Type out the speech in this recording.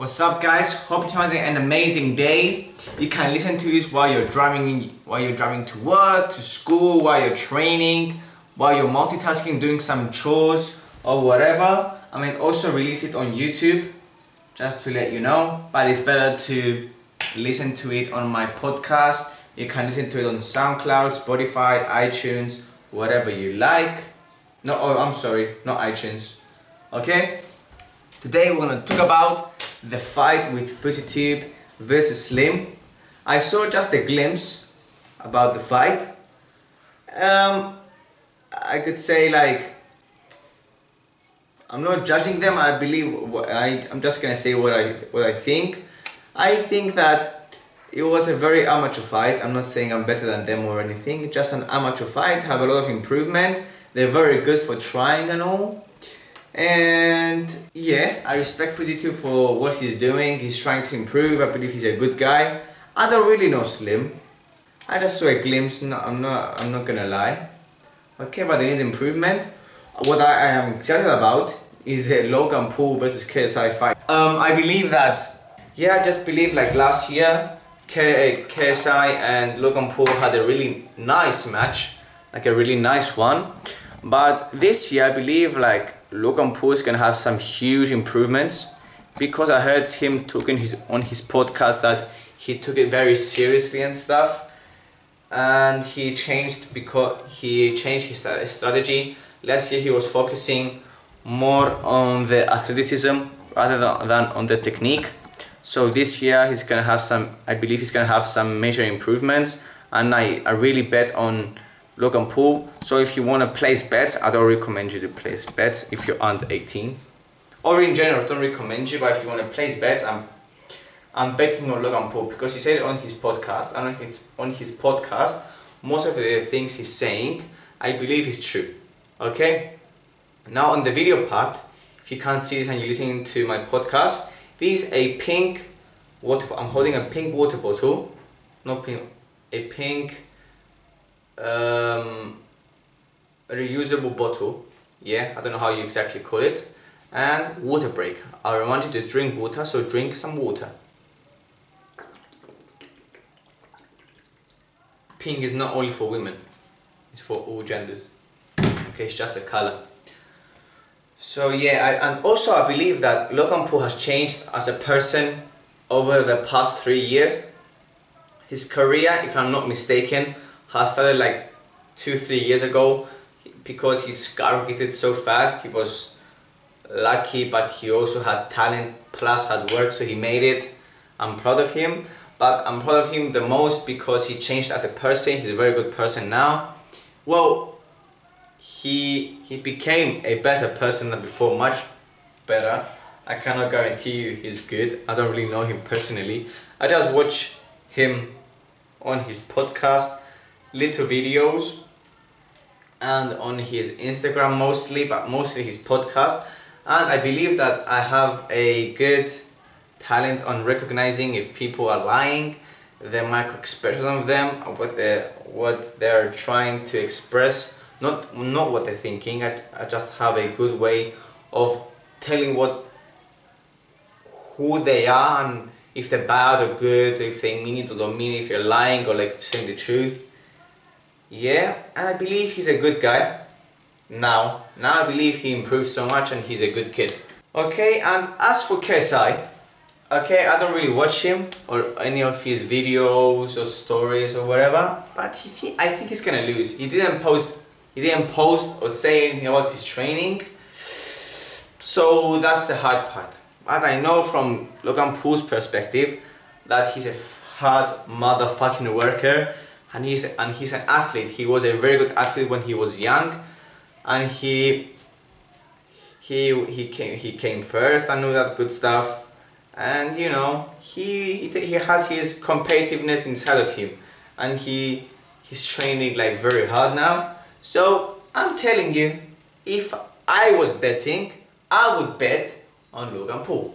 What's up guys? Hope you're having an amazing day. You can listen to this while you're driving while you're driving to work, to school, while you're training, while you're multitasking, doing some chores or whatever. I mean also release it on YouTube just to let you know. But it's better to listen to it on my podcast. You can listen to it on SoundCloud, Spotify, iTunes, whatever you like. No, oh, I'm sorry, not iTunes. Okay? Today we're gonna talk about the fight with FouseyTube versus Slim. I saw just a glimpse about the fight. Um, I could say like I'm not judging them. I believe I I'm just gonna say what I what I think. I think that it was a very amateur fight. I'm not saying I'm better than them or anything. Just an amateur fight. Have a lot of improvement. They're very good for trying and all. And yeah, I respect FouseyTube for what he's doing. He's trying to improve. I believe he's a good guy. I don't really know Slim. I just saw a glimpse. No, I'm not. I'm not gonna lie. Okay, but they need improvement. What I, I am excited about is the Logan Paul versus KSI fight. Um, I believe that. Yeah, I just believe like last year, K, KSI and Logan Paul had a really nice match, like a really nice one. But this year, I believe like Paul is gonna have some huge improvements because I heard him talking his on his podcast that he took it very seriously and stuff, and he changed because he changed his strategy. Last year he was focusing more on the athleticism rather than on the technique. So this year he's gonna have some. I believe he's gonna have some major improvements, and I I really bet on Logan Paul. So if you want to place bets, I don't recommend you to place bets if you're under 18. Or in general, I don't recommend you, but if you want to place bets, I'm I'm betting on Logan Paul because he said it on his podcast, and on his, on his podcast, most of the things he's saying, I believe is true. Okay? Now on the video part, if you can't see this and you're listening to my podcast, this is a pink water, I'm holding a pink water bottle, not pink, a pink um, reusable bottle yeah I don't know how you exactly call it and water break. I remind you to drink water so drink some water. Pink is not only for women it's for all genders. Okay it's just a color. So yeah I, and also I believe that Logan Paul has changed as a person over the past three years. His career if I'm not mistaken has started like two, three years ago because he skyrocketed so fast. He was lucky, but he also had talent plus had work, so he made it. I'm proud of him, but I'm proud of him the most because he changed as a person. He's a very good person now. Well, he he became a better person than before, much better. I cannot guarantee you he's good. I don't really know him personally. I just watch him on his podcast little videos and on his Instagram mostly, but mostly his podcast. And I believe that I have a good talent on recognizing if people are lying, the micro expressions of them, what they what they're trying to express, not not what they're thinking. I, I just have a good way of telling what who they are and if they're bad or good, if they mean it or don't mean it, if you're lying or like saying the truth. Yeah, and I believe he's a good guy. Now, now I believe he improved so much and he's a good kid. Okay, and as for KSI, okay, I don't really watch him or any of his videos or stories or whatever, but he, I think he's gonna lose. He didn't post, he didn't post or say anything about his training, so that's the hard part. But I know from Logan Paul's perspective that he's a hard motherfucking worker and he's and he's an athlete. He was a very good athlete when he was young, and he he he came he came first and knew that good stuff, and you know he he, he has his competitiveness inside of him, and he he's training like very hard now. So I'm telling you, if I was betting, I would bet on Logan Paul.